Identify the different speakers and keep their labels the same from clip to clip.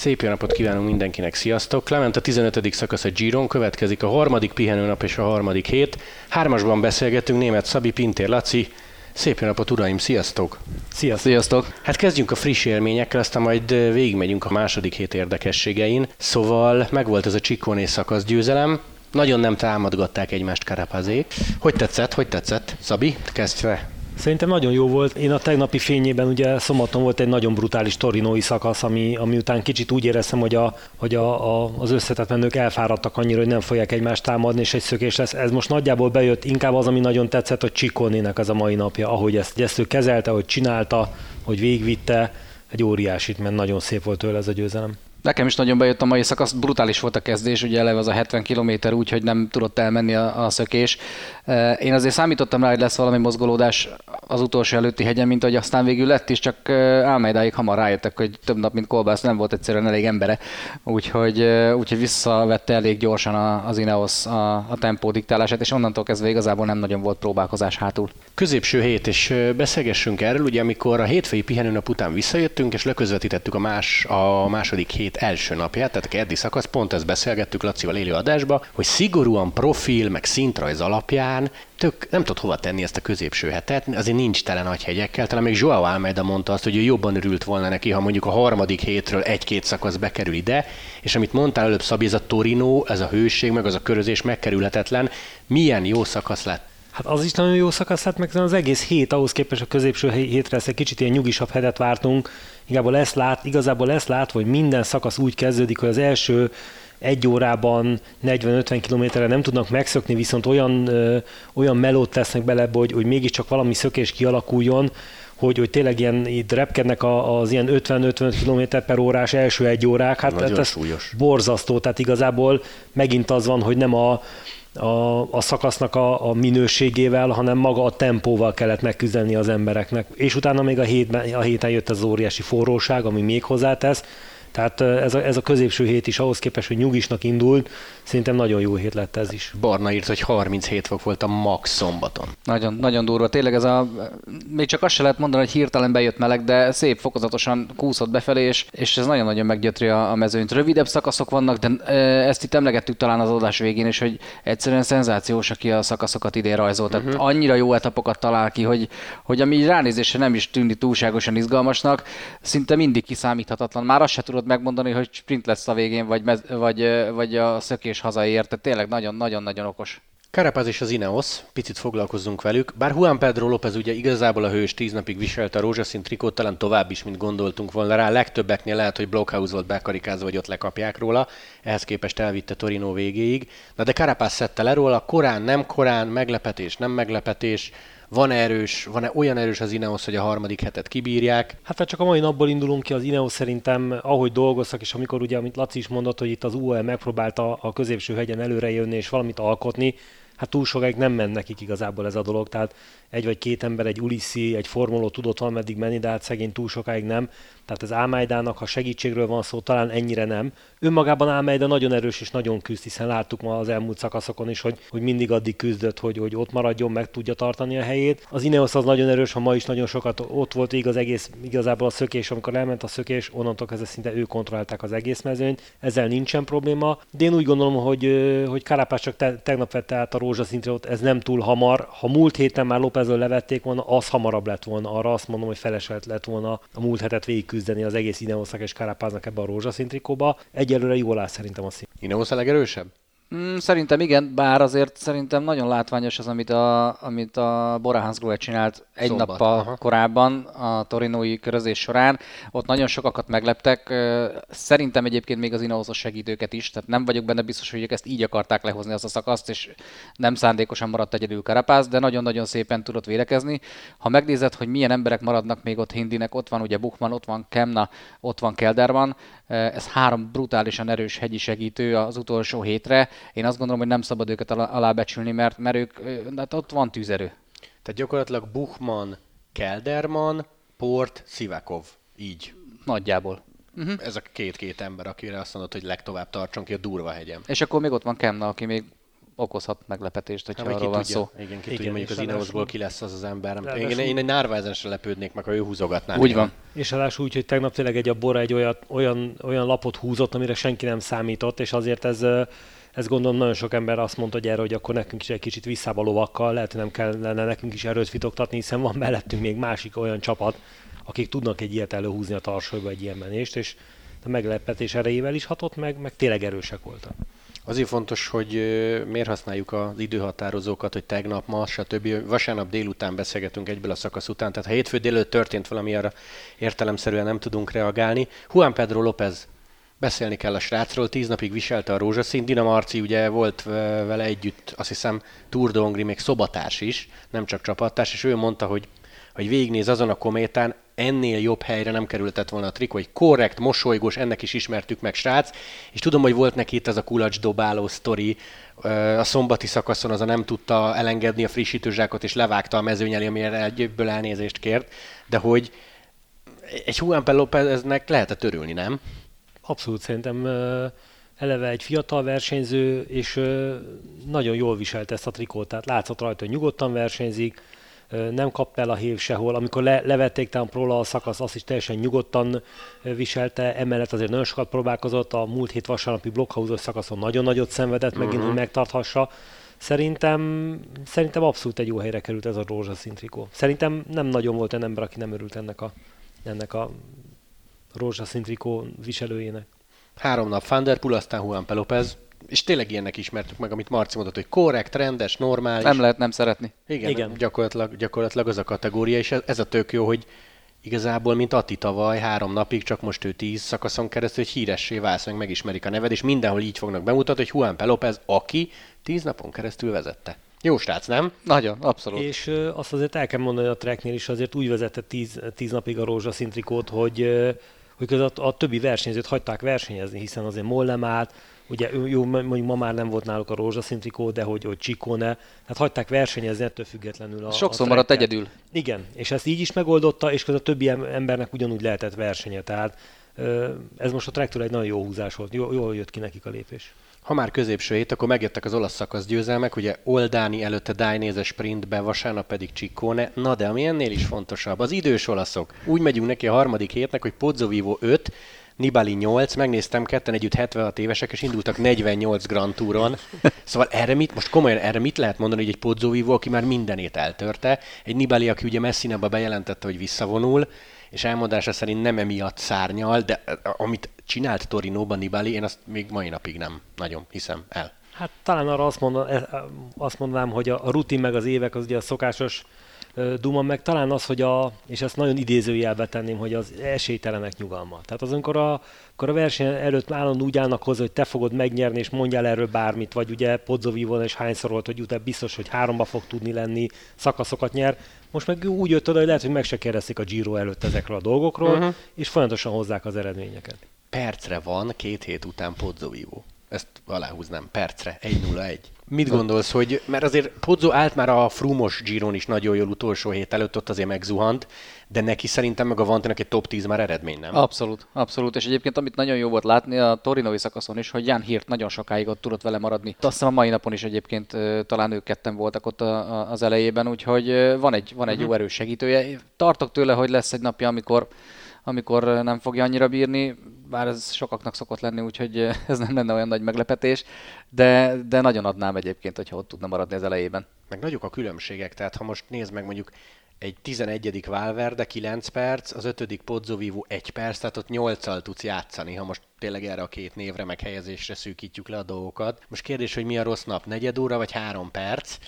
Speaker 1: Szép jó napot kívánunk mindenkinek, sziasztok! Clement a 15. szakasz a Giron, következik a harmadik pihenőnap és a harmadik hét. Hármasban beszélgetünk német Szabi, Pintér Laci. Szép jó napot, uraim, sziasztok!
Speaker 2: Sziasztok! Sziasztok!
Speaker 1: Hát kezdjünk a friss élményekkel, aztán majd végigmegyünk a második hét érdekességein. Szóval megvolt ez a Csikóné szakasz győzelem, nagyon nem támadgatták egymást Karapazék. Hogy tetszett, hogy tetszett? Szabi, kezdj fel!
Speaker 2: Szerintem nagyon jó volt. Én a tegnapi fényében ugye szombaton volt egy nagyon brutális torinói szakasz, ami, ami után kicsit úgy éreztem, hogy, a, hogy a, a, az összetett menők elfáradtak annyira, hogy nem fogják egymást támadni, és egy szökés lesz. Ez most nagyjából bejött, inkább az, ami nagyon tetszett, hogy Csikónének az a mai napja, ahogy ezt, ezt ő kezelte, hogy csinálta, hogy végvitte, egy óriásit, mert nagyon szép volt tőle ez a győzelem.
Speaker 3: Nekem is nagyon bejött a mai szakasz, brutális volt a kezdés, ugye eleve az a 70 km úgy, hogy nem tudott elmenni a, a szökés. Én azért számítottam rá, hogy lesz valami mozgolódás az utolsó előtti hegyen, mint hogy aztán végül lett is, csak Álmeidáig hamar rájöttek, hogy több nap, mint Kolbász nem volt egyszerűen elég embere, úgyhogy, úgyhogy visszavette elég gyorsan az Ineos a, a tempó diktálását, és onnantól kezdve igazából nem nagyon volt próbálkozás hátul.
Speaker 1: Középső hét, és beszélgessünk erről, ugye amikor a hétfői pihenőnap után visszajöttünk, és leközvetítettük a, más, a második hét első napját, tehát a keddi szakasz, pont ezt beszélgettük Lacival élő adásba, hogy szigorúan profil, meg szintrajz alapján tök, nem tudod hova tenni ezt a középső hetet, azért nincs tele nagy hegyekkel, talán még Joao Almeida mondta azt, hogy ő jobban örült volna neki, ha mondjuk a harmadik hétről egy-két szakasz bekerül ide, és amit mondtál előbb Szabi, ez a Torino, ez a hőség, meg az a körözés megkerülhetetlen, milyen jó szakasz lett
Speaker 2: Hát az is nagyon jó szakasz lett, meg az egész hét ahhoz képest a középső hétre ezt egy kicsit ilyen nyugisabb hetet vártunk. Igazából lesz lát, igazából lesz lát, hogy minden szakasz úgy kezdődik, hogy az első egy órában 40-50 kilométerre nem tudnak megszökni, viszont olyan, ö, olyan melót tesznek bele, hogy, hogy mégiscsak valami szökés kialakuljon, hogy, hogy tényleg ilyen, itt repkednek az ilyen 50-50 km per órás első egy órák, hát, hát ez súlyos. borzasztó, tehát igazából megint az van, hogy nem a, a, a szakasznak a, a minőségével, hanem maga a tempóval kellett megküzdeni az embereknek. És utána még a, hétben, a héten jött az óriási forróság, ami még hozzátesz, tehát ez a, ez a középső hét is ahhoz képest, hogy nyugisnak indult, szerintem nagyon jó hét lett ez is.
Speaker 1: Barna írt, hogy 37 fok volt a max szombaton.
Speaker 3: Nagyon, nagyon durva. Tényleg ez a, még csak azt se lehet mondani, hogy hirtelen bejött meleg, de szép fokozatosan kúszott befelé, és, és ez nagyon-nagyon meggyötri a, a mezőnyt. Rövidebb szakaszok vannak, de ezt itt emlegettük talán az adás végén is, hogy egyszerűen szenzációs, aki a szakaszokat idén rajzolt. Tehát uh-huh. annyira jó etapokat talál ki, hogy, hogy ami ránézésre nem is tűnik túlságosan izgalmasnak, szinte mindig kiszámíthatatlan. Már azt se tudod tudod megmondani, hogy sprint lesz a végén, vagy, mez, vagy, vagy a szökés hazaért. Tehát tényleg nagyon-nagyon-nagyon okos.
Speaker 1: Carapaz és az Ineos, picit foglalkozzunk velük. Bár Juan Pedro López ugye igazából a hős tíz napig viselte a rózsaszín trikót, talán tovább is, mint gondoltunk volna rá. Legtöbbeknél lehet, hogy Blockhouse volt bekarikázva, vagy ott lekapják róla. Ehhez képest elvitte Torino végéig. Na de Carapaz szedte le róla, korán, nem korán, meglepetés, nem meglepetés van erős, van-e olyan erős az Ineos, hogy a harmadik hetet kibírják?
Speaker 2: Hát hát csak a mai napból indulunk ki, az Ineos szerintem, ahogy dolgoztak, és amikor ugye, amit Laci is mondott, hogy itt az UAE megpróbálta a középső hegyen előre jönni és valamit alkotni, hát túl sokáig nem ment nekik igazából ez a dolog, tehát egy vagy két ember, egy Ulissi, egy formoló tudott valameddig menni, de hát szegény túl sokáig nem. Tehát az Álmájdának, ha segítségről van szó, talán ennyire nem. Önmagában Álmájda nagyon erős és nagyon küzd, hiszen láttuk ma az elmúlt szakaszokon is, hogy, hogy mindig addig küzdött, hogy, hogy ott maradjon, meg tudja tartani a helyét. Az Ineos az nagyon erős, ha ma is nagyon sokat ott volt igaz egész, igazából a szökés, amikor elment a szökés, onnantól kezdve szinte ő kontrollálták az egész mezőnyt. Ezzel nincsen probléma. De én úgy gondolom, hogy, hogy Karapás csak te, tegnap vette át a rózsaszintre, ott ez nem túl hamar. Ha múlt héten már Lópezről levették volna, az hamarabb lett volna. Arra azt mondom, hogy felesett lett volna a múlt hetet végigküzdeni az egész Ineoszak és Karapáznak ebbe a rózsaszín trikóba. Egyelőre jól áll szerintem a szín.
Speaker 1: Ineos a legerősebb?
Speaker 3: Mm, szerintem igen, bár azért szerintem nagyon látványos az, amit a, amit a Bora Hansgrohe csinált egy Szombat, nappal aha. korábban a torinói körözés során. Ott nagyon sokakat megleptek. Szerintem egyébként még az Ineosos segítőket is, tehát nem vagyok benne biztos, hogy ők ezt így akarták lehozni azt a szakaszt, és nem szándékosan maradt egyedül Karapász, de nagyon-nagyon szépen tudott védekezni. Ha megnézed, hogy milyen emberek maradnak még ott Hindinek, ott van ugye Buchmann, ott van Kemna, ott van Kelderman, ez három brutálisan erős hegyi segítő az utolsó hétre. Én azt gondolom, hogy nem szabad őket alábecsülni, mert, mert ők, hát ott van tűzerő.
Speaker 1: Tehát gyakorlatilag Buchmann, Kelderman, Port, Sivakov. Így.
Speaker 3: Nagyjából.
Speaker 1: Uh-huh. Ez a két-két ember, akire azt mondod, hogy legtovább tartson ki a durva hegyem.
Speaker 3: És akkor még ott van Kemna, aki még okozhat meglepetést, hogyha hát, arról van
Speaker 1: tudja.
Speaker 3: szó.
Speaker 1: Igen, ki Igen, tudja, mondjuk az Ineosból ki lesz az az ember. Nem én, én egy nárvázásra lepődnék meg, ha ő húzogatná.
Speaker 3: Úgy van.
Speaker 2: És ráadásul úgy, hogy tegnap tényleg egy a Bora egy olyan, olyan, olyan lapot húzott, amire senki nem számított, és azért ez ez gondolom nagyon sok ember azt mondta hogy erre, hogy akkor nekünk is egy kicsit visszába lovakkal, lehet, hogy nem kellene nekünk is erőt fitoktatni, hiszen van mellettünk még másik olyan csapat, akik tudnak egy ilyet előhúzni a tarsolyba egy ilyen menést, és a meglepetés erejével is hatott meg, meg tényleg erősek voltak.
Speaker 1: Azért fontos, hogy miért használjuk az időhatározókat, hogy tegnap, ma, stb. Vasárnap délután beszélgetünk egyből a szakasz után, tehát ha hétfő délőtt történt valami, arra értelemszerűen nem tudunk reagálni. Juan Pedro López beszélni kell a srácról, tíz napig viselte a rózsaszín, Dina Marci ugye volt vele együtt, azt hiszem Tour de Hongri még szobatárs is, nem csak csapattárs, és ő mondta, hogy hogy végignéz azon a kométán, ennél jobb helyre nem kerültett volna a trikó, hogy korrekt, mosolygós, ennek is ismertük meg srác, és tudom, hogy volt neki itt ez a kulacs dobáló sztori, a szombati szakaszon az a nem tudta elengedni a frissítőzsákot, és levágta a mezőny elé, amire egyből elnézést kért, de hogy egy Juan Lópeznek lehetett örülni, nem?
Speaker 2: Abszolút szerintem eleve egy fiatal versenyző, és nagyon jól viselt ezt a trikót, tehát látszott rajta, hogy nyugodtan versenyzik, nem kap el a hív sehol. Amikor le, levették talán próla a szakasz, azt is teljesen nyugodtan viselte, emellett azért nagyon sokat próbálkozott, a múlt hét vasárnapi blokkhauzos szakaszon nagyon nagyot szenvedett, megint, uh-huh. hogy megtarthassa. Szerintem, szerintem abszolút egy jó helyre került ez a rózsaszín trikó. Szerintem nem nagyon volt olyan ember, aki nem örült ennek a, ennek a rózsaszín trikó viselőjének.
Speaker 1: Három nap Van der Poel, aztán Juan Pelopez, és tényleg ilyennek ismertük meg, amit Marci mondott, hogy korrekt, rendes, normális.
Speaker 3: Nem lehet nem szeretni.
Speaker 1: Igen, Igen. Gyakorlatilag, gyakorlatilag az a kategória, és ez, ez a tök jó, hogy igazából, mint Ati tavaly, három napig, csak most ő tíz szakaszon keresztül, hogy híressé válsz, meg megismerik a neved, és mindenhol így fognak bemutatni, hogy Juan Pelopez, aki tíz napon keresztül vezette. Jó srác, nem?
Speaker 3: Nagyon, abszolút.
Speaker 2: És ö, azt azért el kell mondani a treknél is, azért úgy vezette tíz, tíz napig a rózsaszín trikót, hogy, ö, hogy a, a többi versenyzőt hagyták versenyezni, hiszen azért Mollem állt, ugye jó, mondjuk ma már nem volt náluk a rózsaszín trikó, de hogy, hogy Csikone, tehát hagyták versenyezni ettől függetlenül. A,
Speaker 3: Sokszor
Speaker 2: a
Speaker 3: maradt egyedül.
Speaker 2: Igen, és ezt így is megoldotta, és a többi embernek ugyanúgy lehetett versenye, tehát ez most a trektől egy nagyon jó húzás volt, jól, jól jött ki nekik a lépés.
Speaker 1: Ha már középső hét, akkor megjöttek az olasz szakasz győzelmek, ugye Oldáni előtte Dainese sprintbe, vasárnap pedig Csikone. Na de ami ennél is fontosabb, az idős olaszok. Úgy megyünk neki a harmadik hétnek, hogy Pozzo Vivo 5, Nibali 8, megnéztem, ketten együtt 76 évesek, és indultak 48 Grand Touron. Szóval erre mit, most komolyan erre mit lehet mondani, hogy egy Pozzo Vivo, aki már mindenét eltörte, egy Nibali, aki ugye messzinebb bejelentette, hogy visszavonul, és elmondása szerint nem emiatt szárnyal, de amit csinált Torinóban Nibali, én azt még mai napig nem nagyon hiszem el.
Speaker 2: Hát talán arra azt, mondan, e, azt mondanám, hogy a rutin meg az évek az ugye a szokásos Duma meg talán az, hogy a, és ezt nagyon idézőjelbe tenném, hogy az esélytelenek nyugalma. Tehát az, amikor a, akkor a verseny előtt állandóan úgy állnak hozzá, hogy te fogod megnyerni, és mondjál erről bármit, vagy ugye Podzovivon és hányszor volt, hogy utána biztos, hogy háromba fog tudni lenni, szakaszokat nyer. Most meg úgy jött oda, hogy lehet, hogy meg se kérdezik a Giro előtt ezekről a dolgokról, uh-huh. és folyamatosan hozzák az eredményeket.
Speaker 1: Percre van két hét után Podzovivo. Ezt aláhúznám, percre, 1-0-1. Mit gondolsz, hogy, mert azért Pozzo állt már a Frumos Giron is nagyon jól utolsó hét előtt, ott azért megzuhant, de neki szerintem meg a Vantinak egy top 10 már eredmény, nem?
Speaker 3: Abszolút, abszolút. És egyébként amit nagyon jó volt látni a Torinoi szakaszon is, hogy Jan Hirt nagyon sokáig ott tudott vele maradni. Azt hiszem a mai napon is egyébként talán ők ketten voltak ott az elejében, úgyhogy van egy, van egy uh-huh. jó erős segítője. Tartok tőle, hogy lesz egy napja, amikor amikor nem fogja annyira bírni, bár ez sokaknak szokott lenni, úgyhogy ez nem lenne olyan nagy meglepetés, de, de nagyon adnám egyébként, hogyha ott tudna maradni az elejében.
Speaker 1: Meg nagyok a különbségek, tehát ha most nézd meg mondjuk egy 11. Valverde 9 perc, az 5. Pozzovivo 1 perc, tehát ott 8 tudsz játszani, ha most tényleg erre a két névre meg helyezésre szűkítjük le a dolgokat. Most kérdés, hogy mi a rossz nap, negyed óra vagy három perc,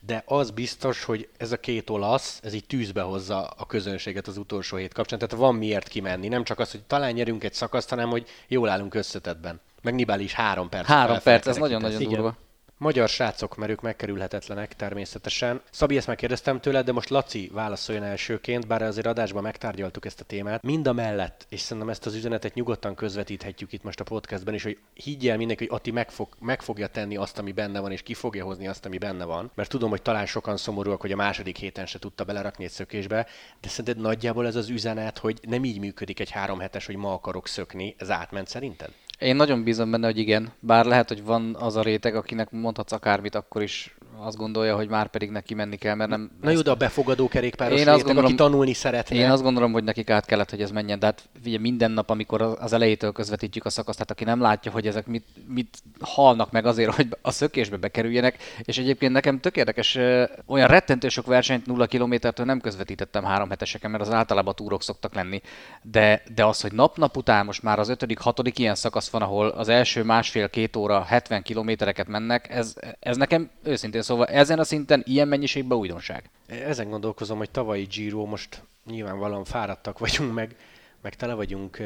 Speaker 1: de az biztos, hogy ez a két olasz, ez így tűzbe hozza a közönséget az utolsó hét kapcsán, tehát van miért kimenni, nem csak az, hogy talán nyerünk egy szakaszt, hanem hogy jól állunk összetetben. Meg Nibali is három perc.
Speaker 3: Három perc, ez nagyon-nagyon durva.
Speaker 1: Magyar srácok, mert ők megkerülhetetlenek természetesen. Szabi, ezt megkérdeztem tőled, de most Laci válaszoljon elsőként, bár azért adásban megtárgyaltuk ezt a témát. Mind a mellett, és szerintem ezt az üzenetet nyugodtan közvetíthetjük itt most a podcastben is, hogy higgyel mindenki, hogy Ati meg, fog, meg fogja tenni azt, ami benne van, és ki fogja hozni azt, ami benne van. Mert tudom, hogy talán sokan szomorúak, hogy a második héten se tudta belerakni egy szökésbe, de szerinted nagyjából ez az üzenet, hogy nem így működik egy három hetes, hogy ma akarok szökni, ez átment szerinted?
Speaker 3: Én nagyon bízom benne, hogy igen, bár lehet, hogy van az a réteg, akinek mondhatsz akármit, akkor is azt gondolja, hogy már pedig neki menni kell, mert nem...
Speaker 1: Na jó, de a befogadó kerékpáros én réteg, gondolom, aki tanulni szeretne.
Speaker 3: Én azt gondolom, hogy nekik át kellett, hogy ez menjen. De hát ugye minden nap, amikor az elejétől közvetítjük a szakaszt, tehát aki nem látja, hogy ezek mit, mit halnak meg azért, hogy a szökésbe bekerüljenek, és egyébként nekem tök érdekes, olyan rettentő sok versenyt nulla kilométertől nem közvetítettem három heteseken, mert az általában túrok szoktak lenni. De, de az, hogy nap-nap után most már az ötödik, hatodik ilyen szakasz van, ahol az első másfél-két óra 70 kilométereket mennek, ez, ez nekem őszintén Szóval ezen a szinten ilyen mennyiségben újdonság.
Speaker 1: Ezen gondolkozom, hogy tavalyi Giro most nyilvánvalóan fáradtak vagyunk, meg, meg tele vagyunk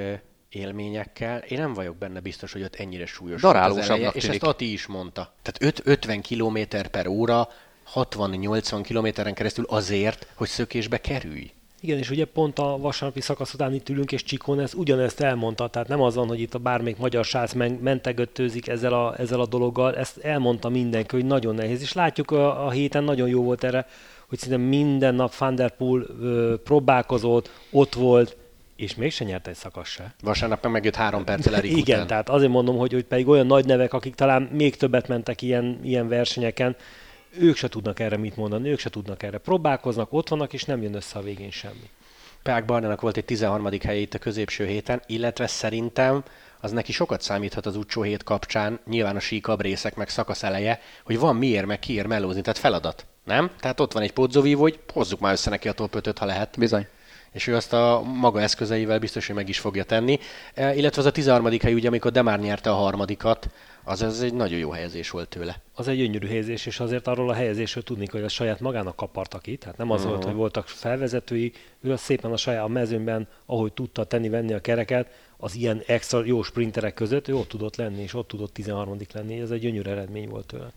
Speaker 1: élményekkel. Én nem vagyok benne biztos, hogy ott ennyire súlyos
Speaker 3: eleje,
Speaker 1: és ezt Ati is mondta. Tehát 5, 50 km per óra, 60-80 kilométeren keresztül azért, hogy szökésbe kerülj.
Speaker 2: Igen, és ugye pont a vasárnapi szakasz után itt ülünk, és Csikón ezt ugyanezt elmondta, tehát nem az van, hogy itt a bármelyik magyar srác mentegöttőzik ezzel a, ezzel a dologgal, ezt elmondta mindenki, hogy nagyon nehéz, és látjuk a, a héten nagyon jó volt erre, hogy szinte minden nap Van der Poel ö, próbálkozott, ott volt, és mégsem nyert egy szakasz se.
Speaker 1: Vasárnap meg megjött három perccel Erik
Speaker 2: Igen, után. tehát azért mondom, hogy, hogy pedig olyan nagy nevek, akik talán még többet mentek ilyen, ilyen versenyeken, ők se tudnak erre mit mondani, ők se tudnak erre. Próbálkoznak, ott vannak, és nem jön össze a végén semmi.
Speaker 1: Peák Barnának volt egy 13. helye itt a középső héten, illetve szerintem az neki sokat számíthat az utcsó hét kapcsán, nyilván a síkabb részek meg szakasz eleje, hogy van miért meg kiért melózni, tehát feladat. Nem? Tehát ott van egy podzovívó, hogy hozzuk már össze neki a top 5 ha lehet.
Speaker 3: Bizony
Speaker 1: és ő azt a maga eszközeivel biztos, hogy meg is fogja tenni. E, illetve az a 13. hely, ugye, amikor Demár nyerte a harmadikat, az, az egy nagyon jó helyezés volt tőle.
Speaker 2: Az egy gyönyörű helyezés, és azért arról a helyezésről tudni, hogy a saját magának kaparta ki, tehát nem az uh-huh. volt, hogy voltak felvezetői, ő az szépen a saját a mezőnben, ahogy tudta tenni-venni a kereket, az ilyen extra jó sprinterek között, ő ott tudott lenni, és ott tudott 13 lenni, ez egy gyönyörű eredmény volt tőle.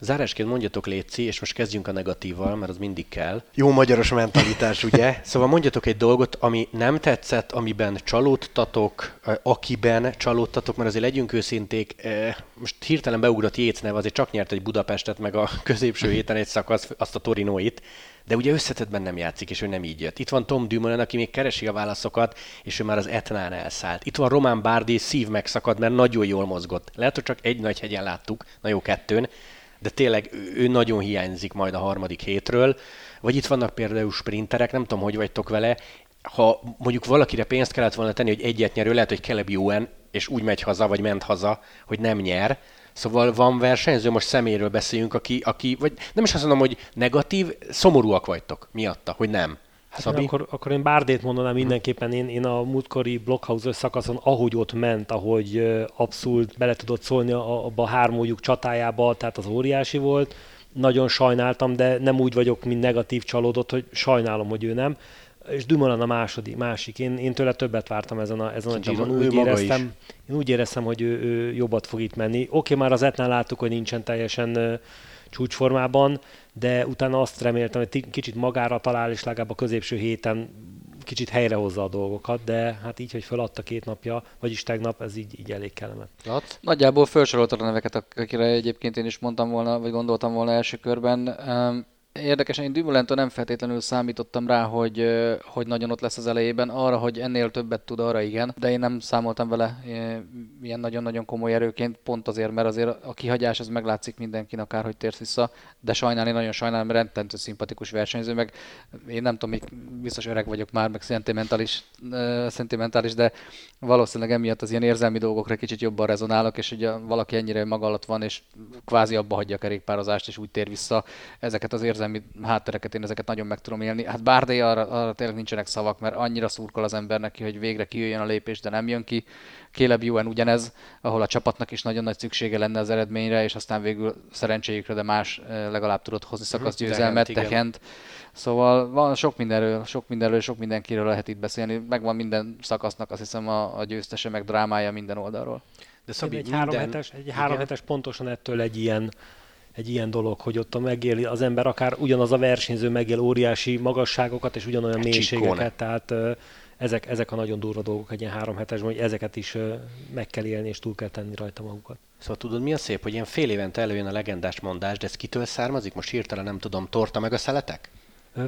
Speaker 1: Zárásként mondjatok Léci, és most kezdjünk a negatívval, mert az mindig kell. Jó magyaros mentalitás, ugye? Szóval mondjatok egy dolgot, ami nem tetszett, amiben csalódtatok, akiben csalódtatok, mert azért legyünk őszinték, most hirtelen beugrott Jéz neve, azért csak nyert egy Budapestet, meg a középső héten egy szakasz, azt a Torinóit, de ugye összetettben nem játszik, és ő nem így jött. Itt van Tom Dumoulin, aki még keresi a válaszokat, és ő már az Etnán elszállt. Itt van Román Bárdi, szív megszakadt, mert nagyon jól mozgott. Lehet, hogy csak egy nagy hegyen láttuk, na jó kettőn, de tényleg ő nagyon hiányzik majd a harmadik hétről. Vagy itt vannak például sprinterek, nem tudom, hogy vagytok vele, ha mondjuk valakire pénzt kellett volna tenni, hogy egyet nyerő, lehet, hogy Keleb Juen, és úgy megy haza, vagy ment haza, hogy nem nyer. Szóval van versenyző, most szeméről beszéljünk, aki, aki vagy nem is azt mondom, hogy negatív, szomorúak vagytok miatta, hogy nem.
Speaker 2: Hát Szabi? Akkor, akkor én Bárdét mondanám mindenképpen, én, én a múltkori Blockhouse szakaszon, ahogy ott ment, ahogy abszolút bele tudott szólni abba a hármójuk csatájába, tehát az óriási volt. Nagyon sajnáltam, de nem úgy vagyok, mint negatív csalódott, hogy sajnálom, hogy ő nem. És Dumoulin a második, másik. Én, én tőle többet vártam ezen a, ezen a Giron. Úgy éreztem, én úgy éreztem, hogy ő, ő jobbat fog itt menni. Oké, okay, már az etnán láttuk, hogy nincsen teljesen csúcsformában, de utána azt reméltem, hogy kicsit magára talál, és legalább a középső héten kicsit helyrehozza a dolgokat, de hát így, hogy feladta két napja, vagyis tegnap, ez így, így elég kellemet.
Speaker 3: Nagyjából felsoroltad a neveket, akire egyébként én is mondtam volna, vagy gondoltam volna első körben. Érdekesen, én Dumulentől nem feltétlenül számítottam rá, hogy, hogy nagyon ott lesz az elejében. Arra, hogy ennél többet tud, arra igen, de én nem számoltam vele ilyen nagyon-nagyon komoly erőként, pont azért, mert azért a kihagyás az meglátszik mindenkin, akárhogy térsz vissza, de sajnálni, nagyon sajnálom, rendkívül szimpatikus versenyző, meg én nem tudom, még biztos öreg vagyok már, meg szentimentális, szentimentális de valószínűleg emiatt az ilyen érzelmi dolgokra kicsit jobban rezonálok, és ugye valaki ennyire maga alatt van, és kvázi abba hagyja a kerékpározást, és úgy tér vissza. Ezeket az érzelmi érzelmi háttereket, én ezeket nagyon meg tudom élni. Hát Bárdai arra, arra tényleg nincsenek szavak, mert annyira szurkol az ember neki, hogy végre kijöjjön a lépés, de nem jön ki. Caleb Ewan ugyanez, ahol a csapatnak is nagyon nagy szüksége lenne az eredményre, és aztán végül szerencséjükre, de más eh, legalább tudott hozni mhm, szakaszgyőzelmet, tehent. Szóval van sok mindenről, sok mindenről, sok mindenkiről lehet itt beszélni. Megvan minden szakasznak, azt hiszem a, a győztese, meg drámája minden oldalról.
Speaker 2: De Szabi, egy minden... három hetes, egy három hetes pontosan ettől egy ilyen egy ilyen dolog, hogy ott a megéli az ember, akár ugyanaz a versenyző megél óriási magasságokat és ugyanolyan mélységeket, tehát ezek, ezek a nagyon durva dolgok egy ilyen három hetes, hogy ezeket is meg kell élni és túl kell tenni rajta magukat.
Speaker 1: Szóval tudod, mi a szép, hogy ilyen fél évente előjön a legendás mondás, de ez kitől származik? Most hirtelen nem tudom, torta meg a szeletek?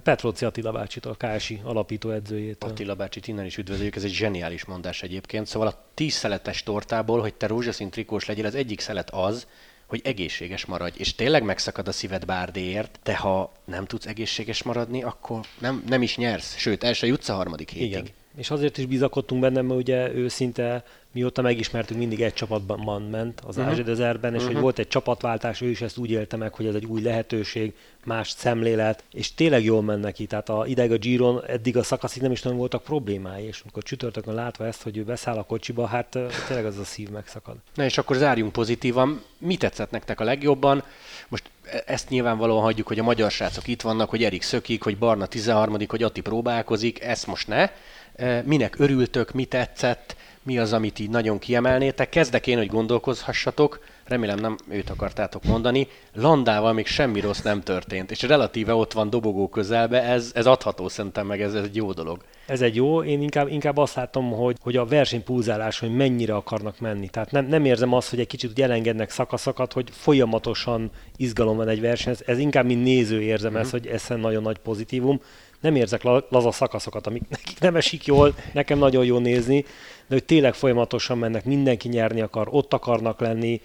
Speaker 2: Petróci Attila bácsitól, a KSI alapító edzőjétől.
Speaker 1: Attila bácsit innen is üdvözöljük, ez egy zseniális mondás egyébként. Szóval a tíz szeletes tortából, hogy te rózsaszín trikós legyél, az egyik szelet az, hogy egészséges maradj, és tényleg megszakad a szíved bárdéért, de ha nem tudsz egészséges maradni, akkor nem, nem is nyersz, sőt, el se jutsz a harmadik hétig. Igen.
Speaker 2: És azért is bizakodtunk benne, mert ugye őszinte mióta megismertük, mindig egy csapatban ment az uh-huh. Ázsidezerben, és uh-huh. hogy mhm. volt egy csapatváltás, ő is ezt úgy élte meg, hogy ez egy új lehetőség, más szemlélet, és tényleg jól mennek neki. Tehát a, ideg a Giron eddig a szakaszig nem is nagyon voltak problémái, és amikor csütörtökön látva ezt, hogy ő beszáll a kocsiba, hát tényleg az a szív megszakad.
Speaker 1: Na és akkor zárjunk pozitívan. Mi tetszett nektek a legjobban? Most e, ezt nyilvánvalóan hagyjuk, hogy a magyar srácok itt vannak, hogy Erik szökik, hogy Barna 13 hogy Atti próbálkozik, ezt most ne. E, minek örültök, mi tetszett? Mi az, amit így nagyon kiemelnétek. Kezdek én, hogy gondolkozhassatok, remélem nem őt akartátok mondani, Landával még semmi rossz nem történt, és relatíve ott van dobogó közelbe, ez, ez adható szerintem meg, ez, ez egy jó dolog.
Speaker 2: Ez egy jó, én inkább, inkább azt látom, hogy, hogy a versenypúzálás, hogy mennyire akarnak menni. Tehát nem, nem érzem azt, hogy egy kicsit úgy elengednek szakaszokat, hogy folyamatosan izgalom van egy verseny. Ez, ez inkább, mint néző érzem mm-hmm. ezt, hogy ez nagyon nagy pozitívum nem érzek laza szakaszokat, amik nekik nem esik jól, nekem nagyon jó nézni, de hogy tényleg folyamatosan mennek, mindenki nyerni akar, ott akarnak lenni,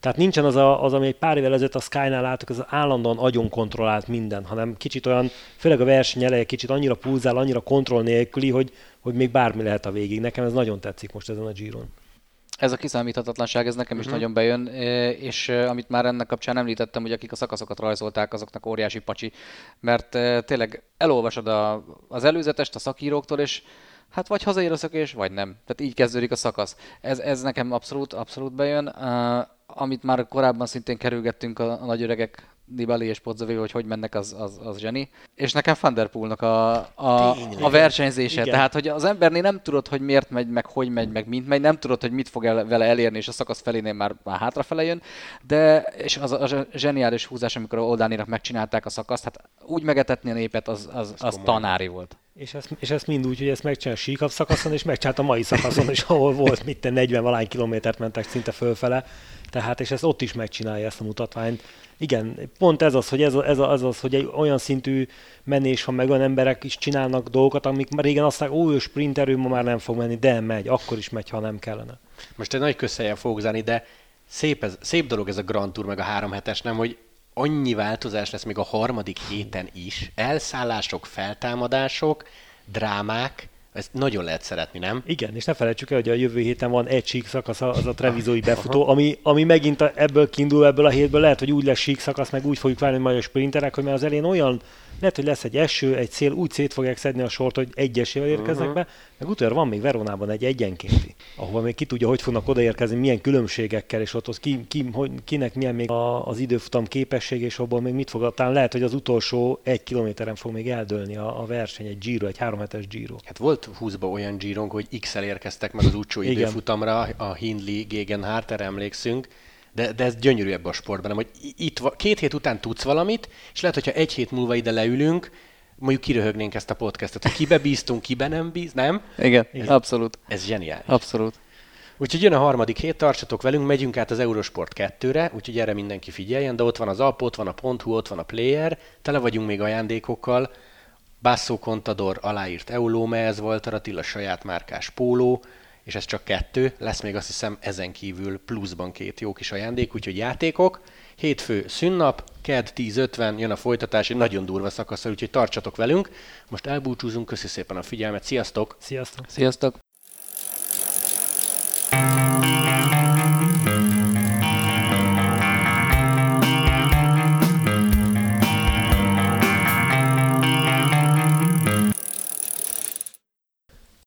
Speaker 2: tehát nincsen az, a, az ami egy pár évvel ezelőtt a Sky-nál látok, az állandóan agyon kontrollált minden, hanem kicsit olyan, főleg a verseny eleje kicsit annyira pulzál, annyira kontroll nélküli, hogy, hogy még bármi lehet a végig. Nekem ez nagyon tetszik most ezen a Giron.
Speaker 3: Ez a kiszámíthatatlanság, ez nekem is uh-huh. nagyon bejön, és amit már ennek kapcsán említettem, hogy akik a szakaszokat rajzolták, azoknak óriási pacsi, mert tényleg elolvasod a, az előzetest a szakíróktól, és hát vagy hazaér a szökés, vagy nem. Tehát így kezdődik a szakasz. Ez, ez nekem abszolút, abszolút bejön. Uh, amit már korábban szintén kerülgettünk a, a nagyöregek Dibali és Pozzovi, hogy hogy mennek, az, az, az zseni. És nekem Van Der Poolnak a, a, a versenyzése. Igen. Tehát, hogy az embernél nem tudod, hogy miért megy, meg hogy megy, meg mint megy, nem tudod, hogy mit fog el, vele elérni, és a szakasz felénél már, már hátrafele jön, de és az a, a zseniális húzás, amikor a Oldánirak megcsinálták a szakaszt, hát úgy megetetni a népet, az, az, az tanári volt.
Speaker 2: És ezt, és ezt mind úgy, hogy ezt megcsinál a síkabb szakaszon, és megcsinált a mai szakaszon is, ahol volt, mit 40 valány kilométert mentek szinte fölfele. Tehát, és ezt ott is megcsinálja ezt a mutatványt. Igen, pont ez az, hogy ez, ez, az, az, hogy egy olyan szintű menés van, meg olyan emberek is csinálnak dolgokat, amik régen azt mondják, ó, sprinterő ma már nem fog menni, de megy, akkor is megy, ha nem kellene.
Speaker 1: Most egy nagy köszönjel fogok zárni, de szép, ez, szép dolog ez a Grand Tour, meg a három hetes, nem, hogy annyi változás lesz még a harmadik héten is. Elszállások, feltámadások, drámák, ezt nagyon lehet szeretni, nem?
Speaker 2: Igen, és ne felejtsük el, hogy a jövő héten van egy sík szakasz, az a Trevizói befutó, ami, ami megint ebből kiindul, ebből a hétből lehet, hogy úgy lesz sík szakasz, meg úgy fogjuk várni majd a sprinterek, hogy már az elén olyan lehet, hogy lesz egy eső, egy szél, úgy szét fogják szedni a sort, hogy egyesével érkeznek uh-huh. be, meg utána van még Veronában egy egyenkénti, ahova még ki tudja, hogy fognak odaérkezni, milyen különbségekkel, és ott az ki, ki, hogy, kinek milyen még a, az időfutam képesség, és abból még mit fog, talán lehet, hogy az utolsó egy kilométeren fog még eldőlni a, a verseny, egy Giro, egy három hetes Giro.
Speaker 1: Hát volt 20 olyan Giro, hogy X-el érkeztek meg az utolsó időfutamra, a Hindley Gegenhardt, erre emlékszünk, de, de ez gyönyörű ebben a sportban, hogy itt két hét után tudsz valamit, és lehet, hogyha egy hét múlva ide leülünk, mondjuk kiröhögnénk ezt a podcastot, hogy kibe bíztunk, kibe nem bíz, nem?
Speaker 3: Igen, ez, abszolút.
Speaker 1: Ez zseniális.
Speaker 3: Abszolút.
Speaker 1: Úgyhogy jön a harmadik hét, tartsatok velünk, megyünk át az Eurosport 2-re, úgyhogy erre mindenki figyeljen, de ott van az app, ott van a .hu, ott van a player, tele vagyunk még ajándékokkal, Basso Contador aláírt Eulome, ez volt a Attila saját márkás póló, és ez csak kettő, lesz még azt hiszem ezen kívül pluszban két jó kis ajándék, úgyhogy játékok, hétfő szünnap, KED 10.50, jön a folytatás, egy nagyon durva szakaszsal, úgyhogy tartsatok velünk. Most elbúcsúzunk, köszi szépen a figyelmet, sziasztok!
Speaker 2: Sziasztok!
Speaker 3: Sziasztok!